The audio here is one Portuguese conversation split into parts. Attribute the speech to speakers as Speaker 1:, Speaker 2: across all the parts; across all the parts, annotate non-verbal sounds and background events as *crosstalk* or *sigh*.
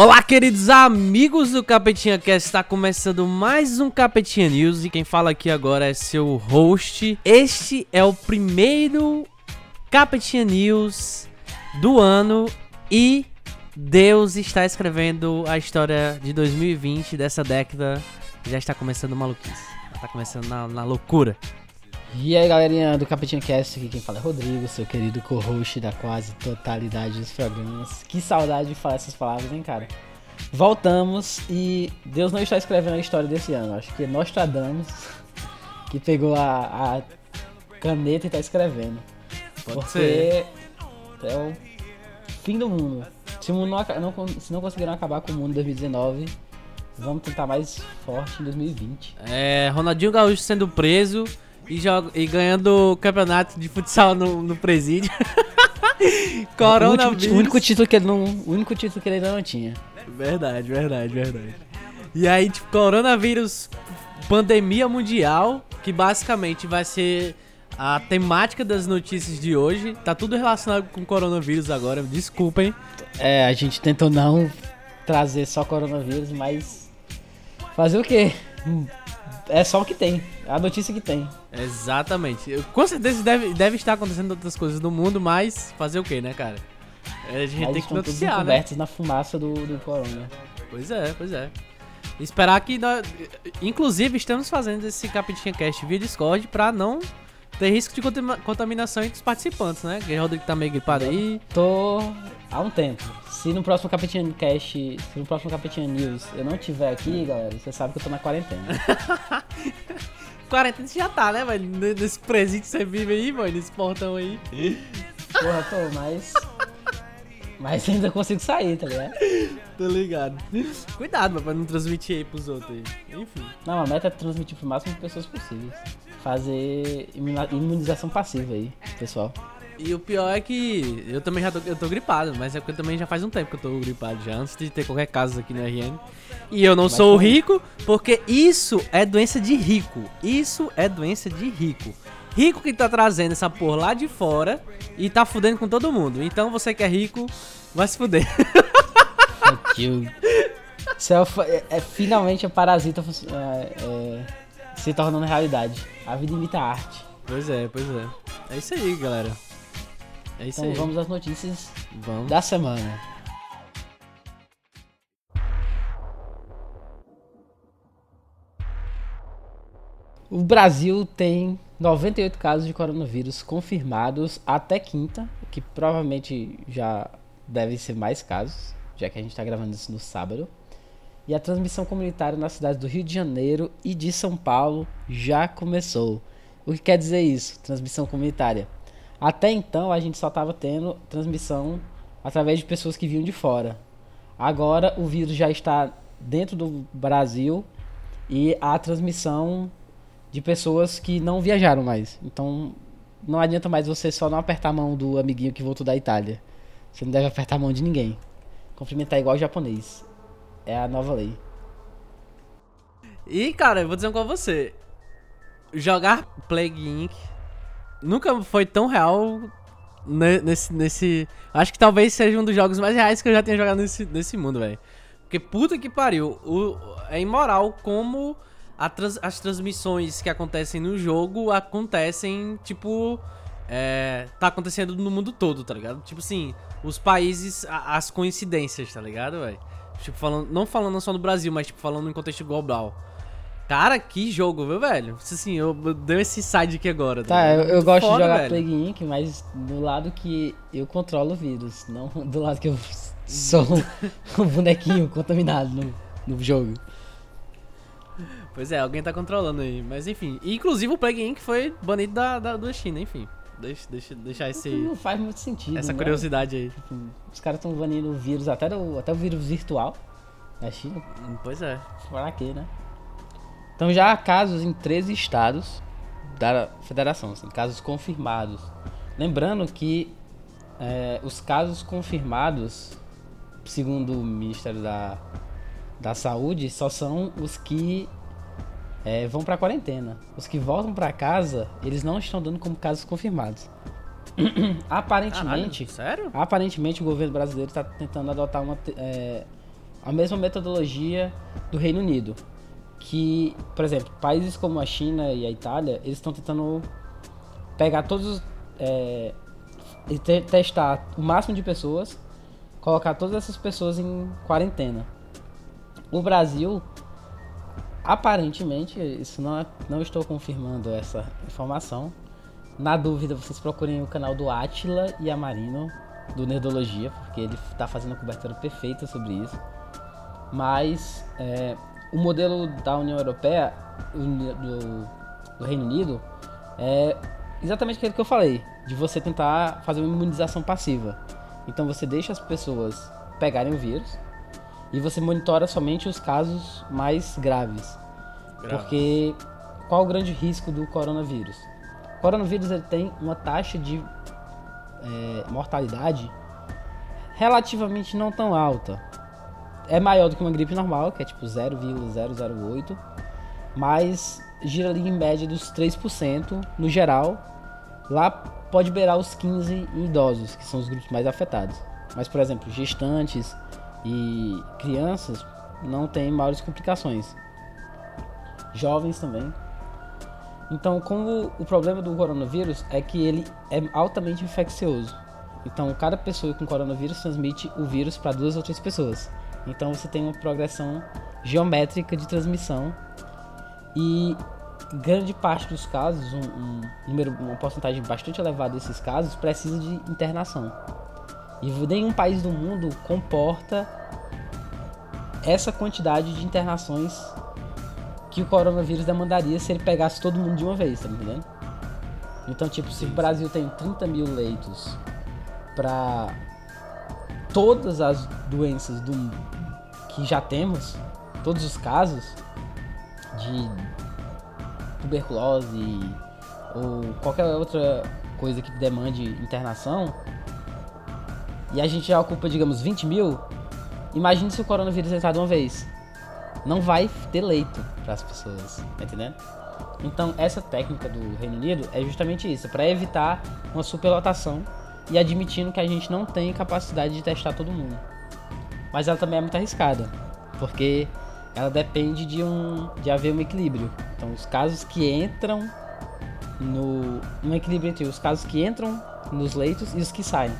Speaker 1: Olá, queridos amigos do Capetinha Cast, está começando mais um Capetinha News e quem fala aqui agora é seu host. Este é o primeiro Capetinha News do ano e Deus está escrevendo a história de 2020 dessa década. Já está começando maluquice, está começando na, na loucura.
Speaker 2: E aí galerinha do Capetinho Cast, aqui quem fala é Rodrigo, seu querido co-host da quase totalidade dos programas. Que saudade de falar essas palavras, hein, cara? Voltamos e Deus não está escrevendo a história desse ano. Acho que Nostradamus *laughs* que pegou a, a caneta e está escrevendo.
Speaker 1: Pode
Speaker 2: porque
Speaker 1: ser.
Speaker 2: é o fim do mundo. Se, mundo não, não, se não conseguiram acabar com o mundo em 2019, vamos tentar mais forte em 2020.
Speaker 1: É, Ronaldinho Gaúcho sendo preso e, joga, e ganhando o campeonato de futsal no, no presídio. *laughs*
Speaker 2: O
Speaker 1: Coronavírus.
Speaker 2: ti- o único título que ele não, o único título que ele ainda não tinha.
Speaker 1: Verdade, verdade, verdade. E aí, tipo, coronavírus, pandemia mundial, que basicamente vai ser a temática das notícias de hoje. Tá tudo relacionado com coronavírus agora, desculpem.
Speaker 2: É, a gente tentou não trazer só coronavírus, mas fazer o quê? É só o que tem, é a notícia que tem.
Speaker 1: Exatamente. Com certeza deve, deve estar acontecendo outras coisas no mundo, mas fazer o quê, né, cara? A gente
Speaker 2: Mas
Speaker 1: tem que
Speaker 2: estão todos
Speaker 1: noticiar, né?
Speaker 2: na fumaça do, do corona.
Speaker 1: Pois é, pois é. Esperar que nós. Inclusive, estamos fazendo esse Capitinha Cast via Discord pra não ter risco de contam- contaminação entre os participantes, né? Que o Rodrigo tá meio gripado aí.
Speaker 2: Tô há um tempo. Se no próximo Capetinho Cast, se no próximo Capetinho News eu não tiver aqui, galera, você sabe que eu tô na quarentena. *laughs*
Speaker 1: 40 já tá, né, velho? N- Nesse presídio que você vive aí, mano, nesse portão aí.
Speaker 2: Porra, tô, mas. Mas ainda consigo sair, tá ligado?
Speaker 1: Tô ligado. Cuidado, mano, pra não transmitir aí pros outros aí. Enfim.
Speaker 2: Não, a meta é transmitir pro máximo de pessoas possíveis. Fazer imunização passiva aí, pessoal.
Speaker 1: E o pior é que eu também já tô, eu tô gripado, mas é porque também já faz um tempo que eu tô gripado já, antes de ter qualquer caso aqui no RN. E eu não sou o
Speaker 2: como?
Speaker 1: rico, porque isso é doença de rico. Isso é doença de rico. Rico que tá trazendo essa porra lá de fora e tá fudendo com todo mundo. Então você que é rico, vai se fuder.
Speaker 2: Fuck you. Isso é, o é- é finalmente a parasita é, é, se tornando realidade. A vida imita a arte.
Speaker 1: pois é, pois é. É isso aí, galera. É isso
Speaker 2: Então
Speaker 1: aí.
Speaker 2: vamos às notícias
Speaker 1: Vamos.
Speaker 2: da semana. O Brasil tem 98 casos de coronavírus confirmados até quinta, que provavelmente já deve ser mais casos, já que a gente está gravando isso no sábado. E a transmissão comunitária nas cidades do Rio de Janeiro e de São Paulo já começou. O que quer dizer isso? Transmissão comunitária. Até então a gente só estava tendo transmissão através de pessoas que vinham de fora. Agora o vírus já está dentro do Brasil e há transmissão de pessoas que não viajaram mais. Então não adianta mais você só não apertar a mão do amiguinho que voltou da Itália. Você não deve apertar a mão de ninguém. Cumprimentar igual o japonês. É a nova lei.
Speaker 1: E, cara, eu vou dizer pra você. Jogar Plague Inc. nunca foi tão real ne- nesse, nesse. Acho que talvez seja um dos jogos mais reais que eu já tenha jogado nesse, nesse mundo, velho. Porque puta que pariu. O, é imoral como trans- as transmissões que acontecem no jogo acontecem, tipo. É, tá acontecendo no mundo todo, tá ligado? Tipo assim, os países, as coincidências, tá ligado, velho? Tipo, falando, não falando só no Brasil, mas tipo, falando em contexto global. Cara, que jogo, viu, velho? Assim, eu eu dei esse side aqui agora.
Speaker 2: Tá, eu,
Speaker 1: ligado?
Speaker 2: eu
Speaker 1: Muito
Speaker 2: gosto
Speaker 1: foda,
Speaker 2: de jogar
Speaker 1: velho.
Speaker 2: Plague Inc, mas do lado que eu controlo o vírus, não *laughs* do lado que eu *laughs* sou um bonequinho contaminado no, no jogo.
Speaker 1: Pois é, alguém tá controlando aí. Mas enfim. Inclusive o Plague Inc. foi banido da, da, da China, enfim. Deixa, deixa, deixar esse,
Speaker 2: Não faz muito sentido.
Speaker 1: essa
Speaker 2: né?
Speaker 1: curiosidade aí.
Speaker 2: Tipo, Os caras estão banindo o vírus, até, do, até o vírus virtual da China.
Speaker 1: Hum, Pois é.
Speaker 2: Para quê, né? Então já há casos em 13 estados da federação, assim, casos confirmados. Lembrando que é, os casos confirmados, segundo o Ministério da, da Saúde, só são os que é, vão para quarentena. Os que voltam para casa, eles não estão dando como casos confirmados. *clears throat* Aparentemente,
Speaker 1: Caralho, sério?
Speaker 2: Aparentemente o governo brasileiro está tentando adotar uma, é, a mesma metodologia do Reino Unido. Que, por exemplo, países como a China e a Itália, eles estão tentando pegar todos é, e te testar o máximo de pessoas, colocar todas essas pessoas em quarentena. O Brasil, aparentemente, isso não, é, não estou confirmando essa informação. Na dúvida, vocês procurem o canal do Atila e a Marino do Nerdologia, porque ele está fazendo a cobertura perfeita sobre isso. Mas é, o modelo da União Europeia, do, do Reino Unido, é exatamente aquilo que eu falei, de você tentar fazer uma imunização passiva. Então você deixa as pessoas pegarem o vírus e você monitora somente os casos mais graves. Grave. Porque qual o grande risco do coronavírus? O coronavírus ele tem uma taxa de é, mortalidade relativamente não tão alta. É maior do que uma gripe normal, que é tipo 0,008, mas gira ali em média dos 3% no geral. Lá pode beirar os 15 em idosos, que são os grupos mais afetados. Mas, por exemplo, gestantes e crianças não têm maiores complicações. Jovens também. Então, como o problema do coronavírus é que ele é altamente infeccioso. Então, cada pessoa com coronavírus transmite o vírus para duas outras pessoas. Então, você tem uma progressão geométrica de transmissão e grande parte dos casos, um, um número, uma porcentagem bastante elevada desses casos, precisa de internação. E nenhum país do mundo comporta essa quantidade de internações que o coronavírus demandaria se ele pegasse todo mundo de uma vez, tá entendendo? Então, tipo, se o Brasil tem 30 mil leitos para todas as doenças do, que já temos, todos os casos de tuberculose ou qualquer outra coisa que demande internação, e a gente já ocupa, digamos, 20 mil, imagine se o coronavírus entrar de uma vez. Não vai ter leito para as pessoas, tá entendendo? Então, essa técnica do Reino Unido é justamente isso, para evitar uma superlotação e admitindo que a gente não tem capacidade de testar todo mundo. Mas ela também é muito arriscada, porque ela depende de um de haver um equilíbrio. Então, os casos que entram no um equilíbrio entre os casos que entram nos leitos e os que saem.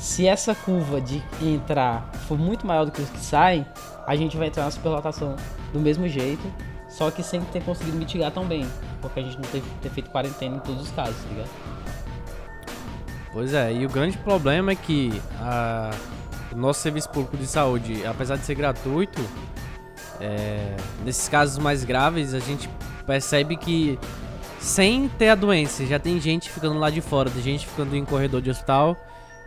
Speaker 2: Se essa curva de entrar for muito maior do que os que saem, a gente vai entrar na superlotação do mesmo jeito, só que sem ter conseguido mitigar tão bem, porque a gente não teve ter feito quarentena em todos os casos, tá ligado?
Speaker 1: Pois é, e o grande problema é que a, o nosso serviço público de saúde, apesar de ser gratuito, é, nesses casos mais graves, a gente percebe que sem ter a doença, já tem gente ficando lá de fora, tem gente ficando em corredor de hospital.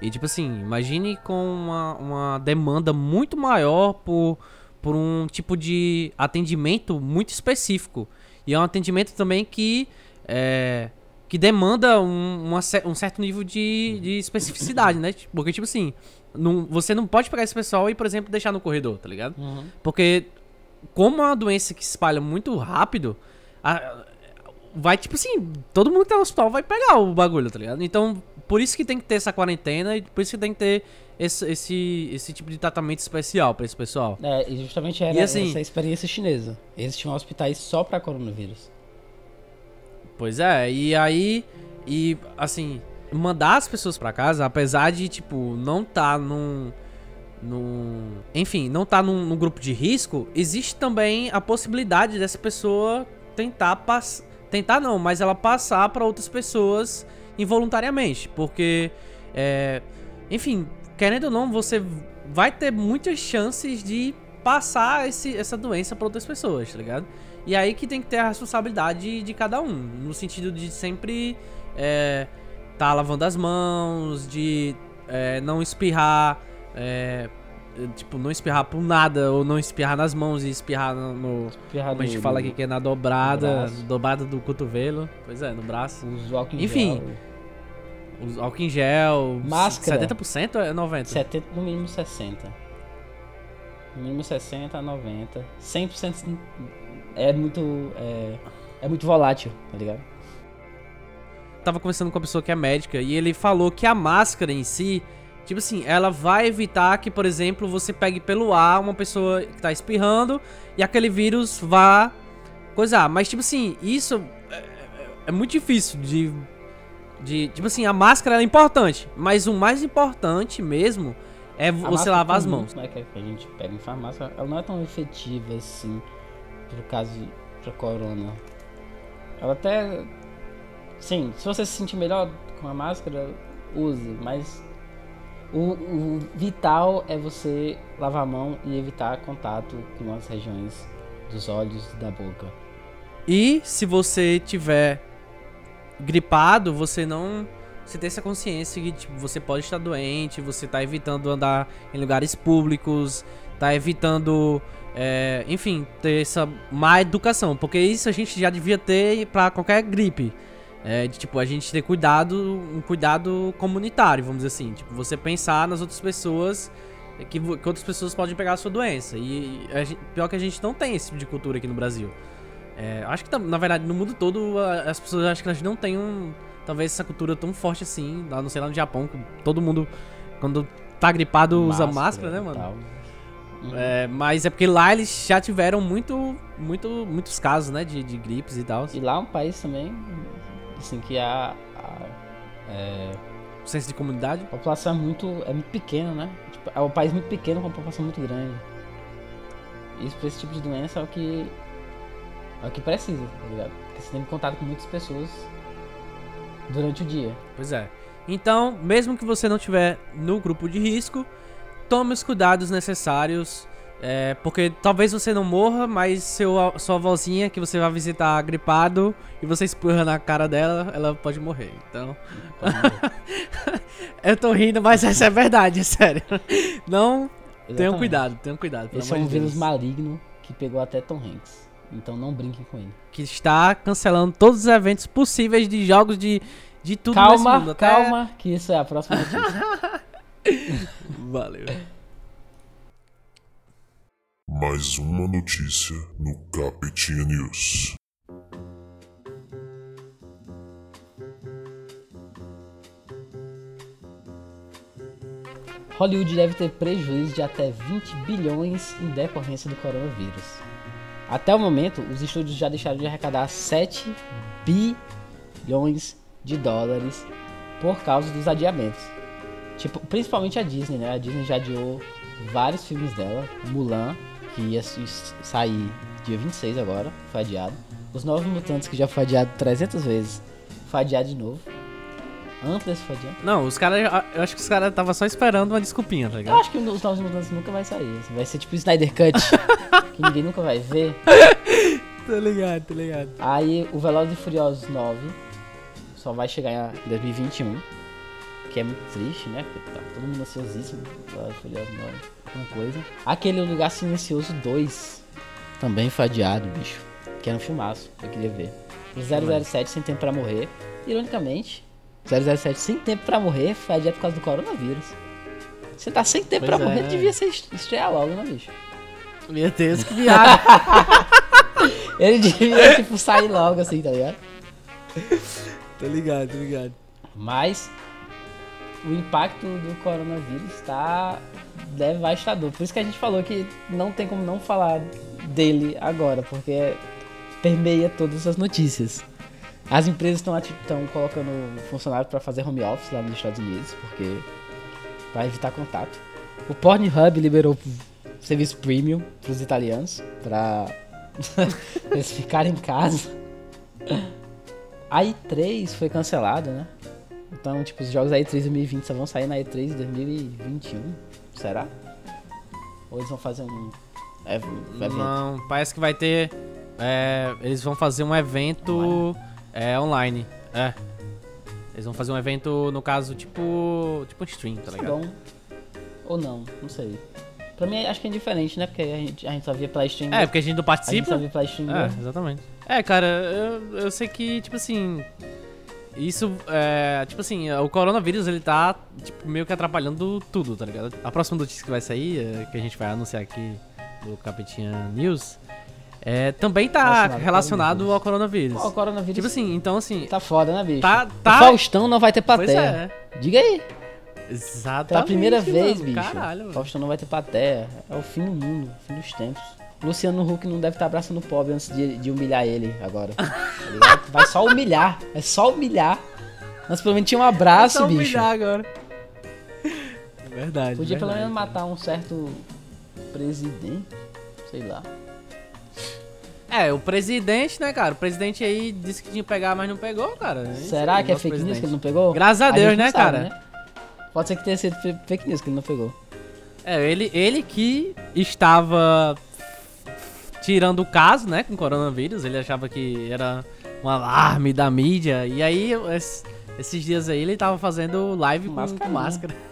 Speaker 1: E tipo assim, imagine com uma, uma demanda muito maior por, por um tipo de atendimento muito específico. E é um atendimento também que é, que demanda um, uma, um certo nível de, de especificidade, né? Porque, tipo assim, não, você não pode pegar esse pessoal e, por exemplo, deixar no corredor, tá ligado? Uhum. Porque, como é uma doença que se espalha muito rápido, a, vai, tipo assim, todo mundo que tá no hospital vai pegar o bagulho, tá ligado? Então, por isso que tem que ter essa quarentena e por isso que tem que ter esse, esse, esse tipo de tratamento especial para esse pessoal.
Speaker 2: É, e justamente era e assim, essa experiência chinesa. Eles tinham hospitais só para coronavírus.
Speaker 1: Pois é, e aí. E assim, mandar as pessoas para casa, apesar de, tipo, não tá num. num enfim, não tá num, num grupo de risco, existe também a possibilidade dessa pessoa tentar passar. Tentar não, mas ela passar para outras pessoas involuntariamente. Porque. É, enfim, querendo ou não, você vai ter muitas chances de passar esse, essa doença para outras pessoas, tá ligado? E aí que tem que ter a responsabilidade de cada um, no sentido de sempre é, tá lavando as mãos, de é, não espirrar, é, tipo, não espirrar por nada, ou não espirrar nas mãos e espirrar no. no espirrar como a gente fala aqui que é na dobrada, dobrada do cotovelo. Pois é, no braço.
Speaker 2: Os álcool em
Speaker 1: Enfim. Gel. Os álcool em gel.
Speaker 2: Máscara.
Speaker 1: 70% é 90%?
Speaker 2: 70, no mínimo 60%. No mínimo 60 a 90. 100% é muito. É, é muito volátil, tá ligado?
Speaker 1: Tava conversando com uma pessoa que é médica e ele falou que a máscara em si Tipo assim, ela vai evitar que, por exemplo, você pegue pelo ar uma pessoa que tá espirrando e aquele vírus vá coisar. Mas, tipo assim, isso é, é- é muito difícil de, de. Tipo assim, a máscara é importante. Mas o mais importante mesmo é você lavar as mãos.
Speaker 2: Né, que a gente pega em farmácia, ela não é tão efetiva assim, pro caso pra corona. Ela até. Sim, se você se sentir melhor com a máscara, use, mas o, o vital é você lavar a mão e evitar contato com as regiões dos olhos e da boca.
Speaker 1: E se você tiver gripado, você não. Você ter essa consciência que tipo, você pode estar doente, você tá evitando andar em lugares públicos, tá evitando. é, enfim, ter essa má educação. Porque isso a gente já devia ter pra qualquer gripe. É, de, tipo, a gente ter cuidado, um cuidado comunitário, vamos dizer assim. Tipo, você pensar nas outras pessoas, que, que outras pessoas podem pegar a sua doença. E a gente- pior que a gente não tem esse tipo de cultura aqui no Brasil. É, acho que, tam- na verdade, no mundo todo, a- as pessoas acho que elas não têm um, talvez essa cultura tão forte assim, lá, não sei, lá no Japão, que todo mundo, quando tá gripado, usa máscara, né, mano?
Speaker 2: Uhum.
Speaker 1: É, mas é porque lá eles já tiveram muito, muito, muitos casos, né, de, de gripes e tal.
Speaker 2: E lá é um país também, assim, que a, a- é,
Speaker 1: Senso de comunidade.
Speaker 2: a população é muito, é muito pequena, né? Tipo, é um país muito pequeno com uma população muito grande. Isso pra esse tipo de doença é o que. É o que precisa, tá ligado? Porque você tem contato com muitas pessoas durante o dia.
Speaker 1: Pois é. Então, mesmo que você não tiver no grupo de risco, tome os cuidados necessários. É, porque talvez você não morra, mas seu, sua avózinha que você vai visitar gripado e você espurra na cara dela, ela pode morrer. Então, *laughs* eu tô rindo, mas essa é verdade, é sério. Não, tenham
Speaker 2: Exatamente.
Speaker 1: cuidado, tenham cuidado.
Speaker 2: Esse é um vírus maligno que pegou até Tom Hanks. Então não brinquem com ele.
Speaker 1: Que está cancelando todos os eventos possíveis de jogos de, de tudo nesse
Speaker 2: calma,
Speaker 1: mundo. até-
Speaker 2: calma, que isso é a próxima notícia. *laughs*
Speaker 1: Valeu.
Speaker 3: Mais uma notícia no Capetinha News.
Speaker 2: Hollywood deve ter prejuízo de até 20 bilhões em decorrência do coronavírus. Até o momento, os estúdios já deixaram de arrecadar 7 bilhões de dólares por causa dos adiamentos. Tipo, principalmente a Disney, né? A Disney já adiou vários filmes dela. Mulan, que ia sair dia 26 agora, foi adiado. Os Novos Mutantes, que já foi adiado 300 vezes, foi adiado de novo. Antes foi adiado.
Speaker 1: Não, os caras. Eu acho que os caras estavam só esperando uma desculpinha, tá
Speaker 2: Eu
Speaker 1: ligado?
Speaker 2: acho que os Novos Mutantes nunca vai sair. assim, Vai ser tipo o Snyder Cut, *laughs* que ninguém nunca vai ver.
Speaker 1: Tô ligado, tô ligado.
Speaker 2: Aí o Velozes e Furiosos 9 só vai chegar em 2021. Que é muito triste, né? Porque tá todo mundo ansiosíssimo. Velozes e Furiosos 9, alguma coisa. Aquele Lugar Silencioso 2 também foi adiado, bicho. Que era um filmaço, eu queria ver. O 007 Sem Tempo Pra Morrer. Ironicamente, 007 Sem Tempo Pra Morrer foi adiado por causa do coronavírus. Você tá sem tempo
Speaker 1: Pois
Speaker 2: pra morrer,
Speaker 1: é.
Speaker 2: devia ser estrear logo, né, bicho?
Speaker 1: Meu Deus, que viado. *laughs*
Speaker 2: Ele devia, tipo, sair logo assim, tá ligado?
Speaker 1: tô ligado, tô ligado.
Speaker 2: Mas o impacto do coronavírus está devastador. Por isso que a gente falou que não tem como não falar dele agora, porque permeia todas as notícias. As empresas estão colocando funcionários para fazer home office lá nos Estados Unidos, porque para evitar contato. O Pornhub liberou serviço premium para os italianos, para *laughs* eles ficarem em casa. A E3 foi cancelada, né? Então, tipo, os jogos da E3 2020 só vão sair na E3 2021. Será? Ou eles vão fazer um ev- evento?
Speaker 1: Não, parece que vai ter. é, eles vão fazer um evento é, online. É. Eles vão fazer um evento, no caso, tipo. Tipo um stream, tá
Speaker 2: Tá
Speaker 1: ligado?
Speaker 2: bom. Ou não, não sei. Pra mim, acho que é indiferente, né? Porque a gente, a gente só via pela stream.
Speaker 1: É, porque a gente não
Speaker 2: a gente só
Speaker 1: participa.
Speaker 2: via pela stream.
Speaker 1: É, exatamente. É, cara, eu, eu sei que, tipo assim. Isso, é. Tipo assim, o coronavírus ele tá, tipo, meio que atrapalhando tudo, tá ligado? A próxima notícia que vai sair, é, que a gente vai anunciar aqui do Capetinha News, é, também tá
Speaker 2: Relacionado ao
Speaker 1: relacionado ao coronavírus.
Speaker 2: Pô, o coronavírus
Speaker 1: Tipo assim, então assim.
Speaker 2: tá foda, né, bicho?
Speaker 1: Tá-
Speaker 2: O
Speaker 1: tá-
Speaker 2: Faustão não vai ter plateia.
Speaker 1: é.
Speaker 2: Diga aí.
Speaker 1: Exatamente.
Speaker 2: Pela primeira vez,
Speaker 1: mano.
Speaker 2: bicho.
Speaker 1: Caralho.
Speaker 2: Faustão não vai ter plateia. É o fim do mundo, o fim dos tempos. Luciano Huck não deve estar abraçando o pobre antes de, de humilhar ele agora. Tá? *laughs* Vai só humilhar. É só humilhar. Mas pelo menos tinha um abraço,
Speaker 1: Só
Speaker 2: bicho.
Speaker 1: humilhar agora. Verdade.
Speaker 2: Podia pelo
Speaker 1: verdade.
Speaker 2: menos matar um certo presidente. Sei lá.
Speaker 1: É, o presidente, né, cara? O presidente aí disse que tinha que pegar, mas não pegou, cara. Isso
Speaker 2: Será que é fake news
Speaker 1: presidente.
Speaker 2: que ele não pegou?
Speaker 1: Graças a Deus,
Speaker 2: não
Speaker 1: né,
Speaker 2: sabe,
Speaker 1: cara?
Speaker 2: Pode ser que tenha sido fake news que ele não pegou.
Speaker 1: É, ele, ele que estava tirando o caso, né, com o coronavírus. Ele achava que era um alarme da mídia. E aí, es- esses dias aí, ele tava fazendo live com, com
Speaker 2: Mascarinha.
Speaker 1: máscara. *laughs*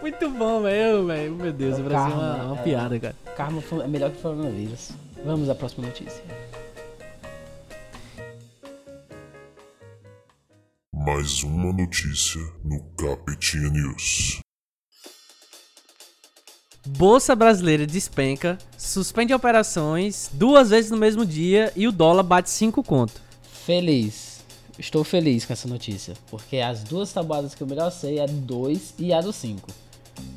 Speaker 1: Muito bom, velho. velho. Meu Deus,
Speaker 2: É
Speaker 1: o
Speaker 2: o
Speaker 1: Brasil é
Speaker 2: karma,
Speaker 1: uma, uma
Speaker 2: é.
Speaker 1: piada, cara.
Speaker 2: Karma é melhor que o coronavírus. Vamos à próxima notícia.
Speaker 3: Mais uma notícia no Capetinha News.
Speaker 1: Bolsa brasileira despenca, suspende operações duas vezes no mesmo dia e o dólar bate 5 conto.
Speaker 2: Feliz. Estou feliz com essa notícia. Porque as duas tabuadas que eu melhor sei é a do 2 e a do 5.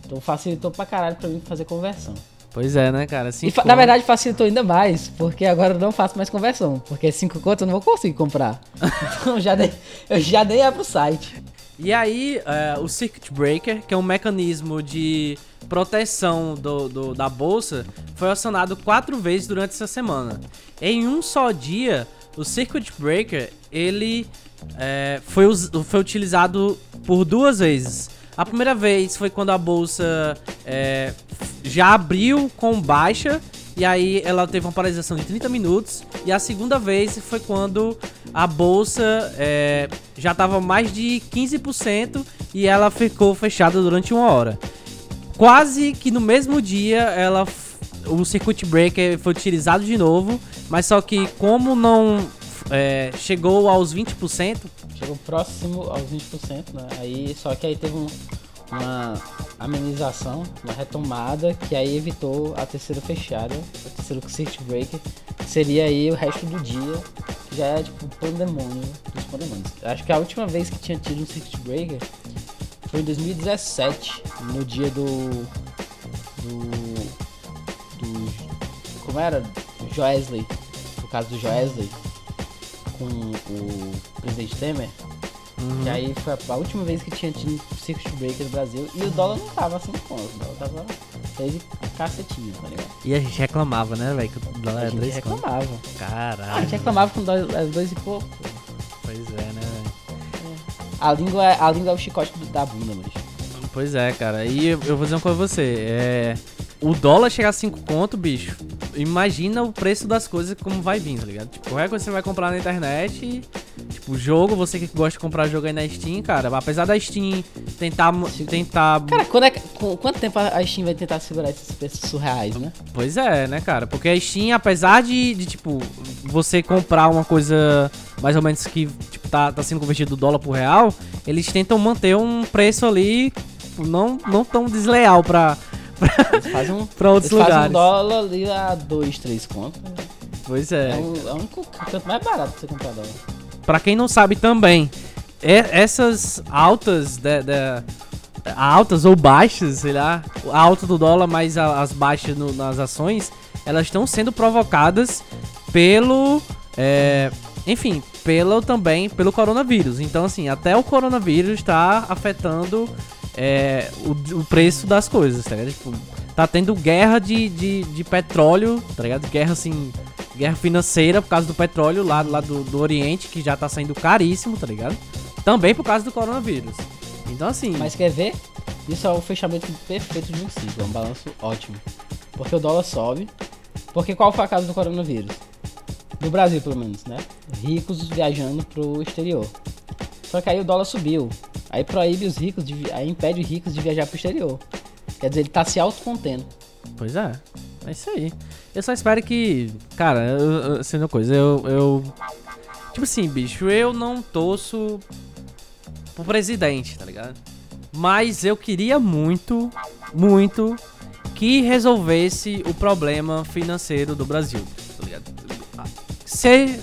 Speaker 2: Então facilitou pra caralho pra mim fazer conversão.
Speaker 1: Pois é, né, cara?
Speaker 2: E
Speaker 1: Cinco
Speaker 2: fa- na verdade facilitou ainda mais, porque agora eu não faço mais conversão. Porque 5 contas eu não vou conseguir comprar. *laughs* Então já dei, eu já dei abro o site.
Speaker 1: E aí, é, o Circuit Breaker, que é um mecanismo de proteção do, do- da bolsa, foi acionado quatro vezes durante essa semana. Em um só dia, o Circuit Breaker ele é, foi, foi utilizado por duas vezes. A primeira vez foi quando a bolsa é, já abriu com baixa e aí ela teve uma paralisação de 30 minutos. E a segunda vez foi quando a bolsa é, já estava mais de 15% e ela ficou fechada durante uma hora. Quase que no mesmo dia ela o circuit breaker foi utilizado de novo, mas só que como não é, chegou aos 20%,
Speaker 2: Chegou próximo aos 20%, né? Aí, só que aí teve um- uma amenização, uma retomada, que aí evitou a terceira fechada, o terceiro circuit breaker, que seria aí o resto do dia, que já é tipo pandemônio dos pandemônios. Acho que a última vez que tinha tido um circuit breaker foi em 2017, no dia do. do. do. como era? Joesley, no caso do Joesley, com o presidente Temer. Que aí foi a, última vez que tinha tido circuit breaker no Brasil e o dólar não tava assim pontos, o dólar tava três e cacetinho, tá ligado?
Speaker 1: e a gente reclamava, né, velho, que o dólar
Speaker 2: A
Speaker 1: era
Speaker 2: gente
Speaker 1: 3 conto.
Speaker 2: reclamava. Ah, a
Speaker 1: Caralho.
Speaker 2: gente reclamava com era dois e pouco.
Speaker 1: Pois é, né, velho?
Speaker 2: A língua, é- a língua é o chicote da bunda, mano.
Speaker 1: Pois é, cara. E eu vou dizer uma coisa pra você. É. O dólar chegar a 5 conto, bicho. Imagina o preço das coisas como vai vir, tá ligado? Tipo, qualquer coisa que você vai comprar na internet. Tipo, jogo, você que gosta de comprar jogo aí na Steam, cara. Apesar da Steam tentar. tentar
Speaker 2: Cara, quando é, quanto tempo a Steam vai tentar segurar esses preços surreais, né?
Speaker 1: Pois é, né, cara? Porque a Steam, apesar de, de, tipo, você comprar uma coisa mais ou menos que, tipo, tá, tá sendo convertido do dólar pro real, eles tentam manter um preço ali tipo, não, não tão desleal pra, *laughs*
Speaker 2: fazem um, *laughs*
Speaker 1: pra outros
Speaker 2: fazem um
Speaker 1: lugares.
Speaker 2: dólar ali a 2, 3 conto.
Speaker 1: Pois
Speaker 2: É,
Speaker 1: é.
Speaker 2: um, é o único canto mais barato pra você comprar dólar.
Speaker 1: Pra quem não sabe também, é- essas altas da, da- altas ou baixas, sei lá, a alta do dólar mais a- as baixas no- nas ações, elas estão sendo provocadas pelo, é, enfim, pelo também pelo coronavírus. Então assim, até o coronavírus está afetando é, o, o preço das coisas, tá ligado? Tipo, tá tendo guerra de, de, de petróleo, tá ligado? Guerra assim, guerra financeira por causa do petróleo lá, lá do, do Oriente, que já tá saindo caríssimo, tá ligado? Também por causa do coronavírus. Então assim,
Speaker 2: Mas quer ver? Isso é o fechamento perfeito de um ciclo, é um balanço ótimo. Porque o dólar sobe. Porque qual foi a causa do coronavírus? No Brasil, pelo menos, né? Ricos viajando pro exterior. Só que aí o dólar subiu. Aí proíbe os ricos, de, aí impede os ricos de viajar pro exterior. Quer dizer, ele tá se autocontendo.
Speaker 1: Pois é. É isso aí. Eu só espero que. Cara, eu, sendo uma coisa, eu, eu. Tipo assim, bicho, eu não torço pro presidente, tá ligado? Mas eu queria muito, muito que resolvesse o problema financeiro do Brasil, tá ligado? Se,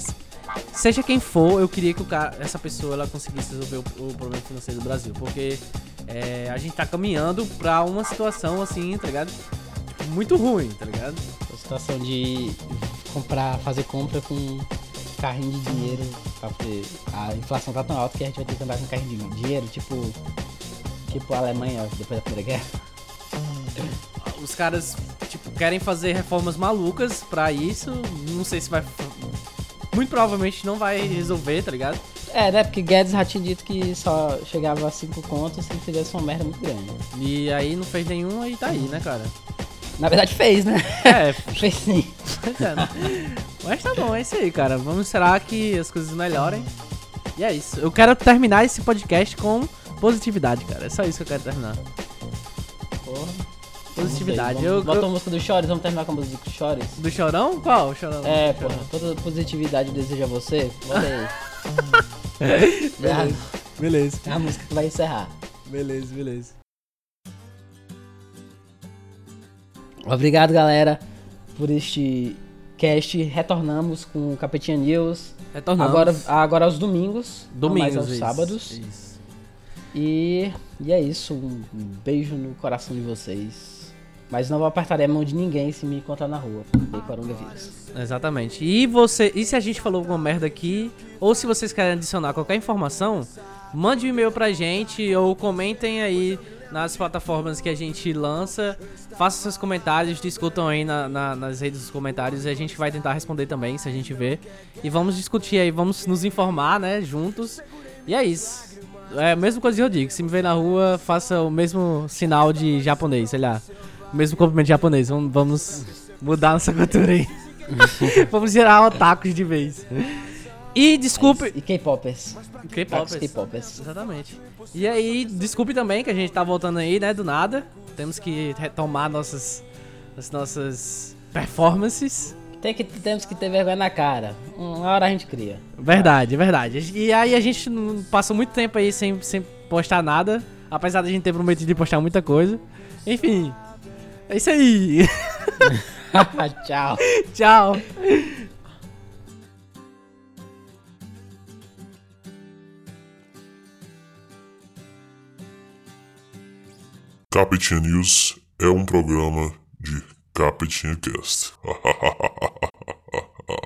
Speaker 1: seja quem for, eu queria que o cara, essa pessoa ela conseguisse resolver o, o problema financeiro do Brasil. Porque é, a gente tá caminhando pra uma situação assim, tá ligado? Tipo, muito ruim, tá ligado?
Speaker 2: Situação de comprar, fazer compra com carrinho de dinheiro. poder- A inflação tá tão alta que a gente vai ter que andar com carrinho de dinheiro, tipo. Tipo a Alemanha depois da Primeira Guerra. *laughs*
Speaker 1: Os caras, tipo, querem fazer reformas malucas pra isso. Não sei se vai. Muito provavelmente não vai resolver, tá ligado?
Speaker 2: É, né? Porque Guedes já tinha dito que só chegava a 5 contos se fizesse uma merda muito grande.
Speaker 1: E aí não fez nenhum e tá aí, né, cara?
Speaker 2: Na verdade fez, né?
Speaker 1: É, *laughs*
Speaker 2: fez sim.
Speaker 1: é, né? Mas tá bom, é isso aí, cara. Vamos esperar que as coisas melhorem. E é isso. Eu quero terminar esse podcast com positividade, cara. É só isso que eu quero terminar.
Speaker 2: Porra.
Speaker 1: Positividade.
Speaker 2: Vamos,
Speaker 1: Eu,
Speaker 2: bota a
Speaker 1: eu-
Speaker 2: música do Chores, vamos terminar com a música do Chores.
Speaker 1: Do chorão? Qual? Chorão?
Speaker 2: É, porra, toda positividade eu desejo a você. Bota aí. *laughs* Já-
Speaker 1: Beleza.
Speaker 2: é a música que vai encerrar.
Speaker 1: Beleza, beleza.
Speaker 2: Obrigado, galera, por este cast. Retornamos com o Capetinha News.
Speaker 1: Retornamos.
Speaker 2: Agora, agora aos domingos.
Speaker 1: Domingos,
Speaker 2: mais aos
Speaker 1: isso,
Speaker 2: sábados.
Speaker 1: Isso.
Speaker 2: E, e é isso. Um beijo no coração de vocês. Mas não vou apertar a mão de ninguém se me encontrar na rua. Porque coronavírus.
Speaker 1: Exatamente. E você, e se a gente falou alguma merda aqui, ou se vocês querem adicionar qualquer informação, mande um e-mail pra gente ou comentem aí nas plataformas que a gente lança. Faça seus comentários, discutam aí na- na- nas redes dos comentários e a gente vai tentar responder também, se a gente ver. E vamos discutir aí, vamos nos informar, né, juntos. E é isso. É a mesma coisa que eu digo, se me ver na rua, faça o mesmo sinal de japonês, sei lá. O mesmo cumprimento japonês. Vamos, vamos mudar nossa cultura aí. *laughs* Vamos gerar otakus de vez. E desculpe.
Speaker 2: E K-popers.
Speaker 1: K-popers.
Speaker 2: K-popers.
Speaker 1: Exatamente. E aí, desculpe também que a gente tá voltando aí, né, do nada. Temos que retomar nossas, as nossas performances.
Speaker 2: Tem que, temos que ter vergonha na cara. Uma hora a gente cria.
Speaker 1: Verdade, verdade. E aí a gente passou muito tempo aí sem, sem postar nada. Apesar da gente ter prometido de postar muita coisa. Enfim. É isso aí. *laughs*
Speaker 2: Tchau. *laughs*
Speaker 1: Tchau.
Speaker 3: Capetinha News é um programa de Capetinha Cast. *laughs*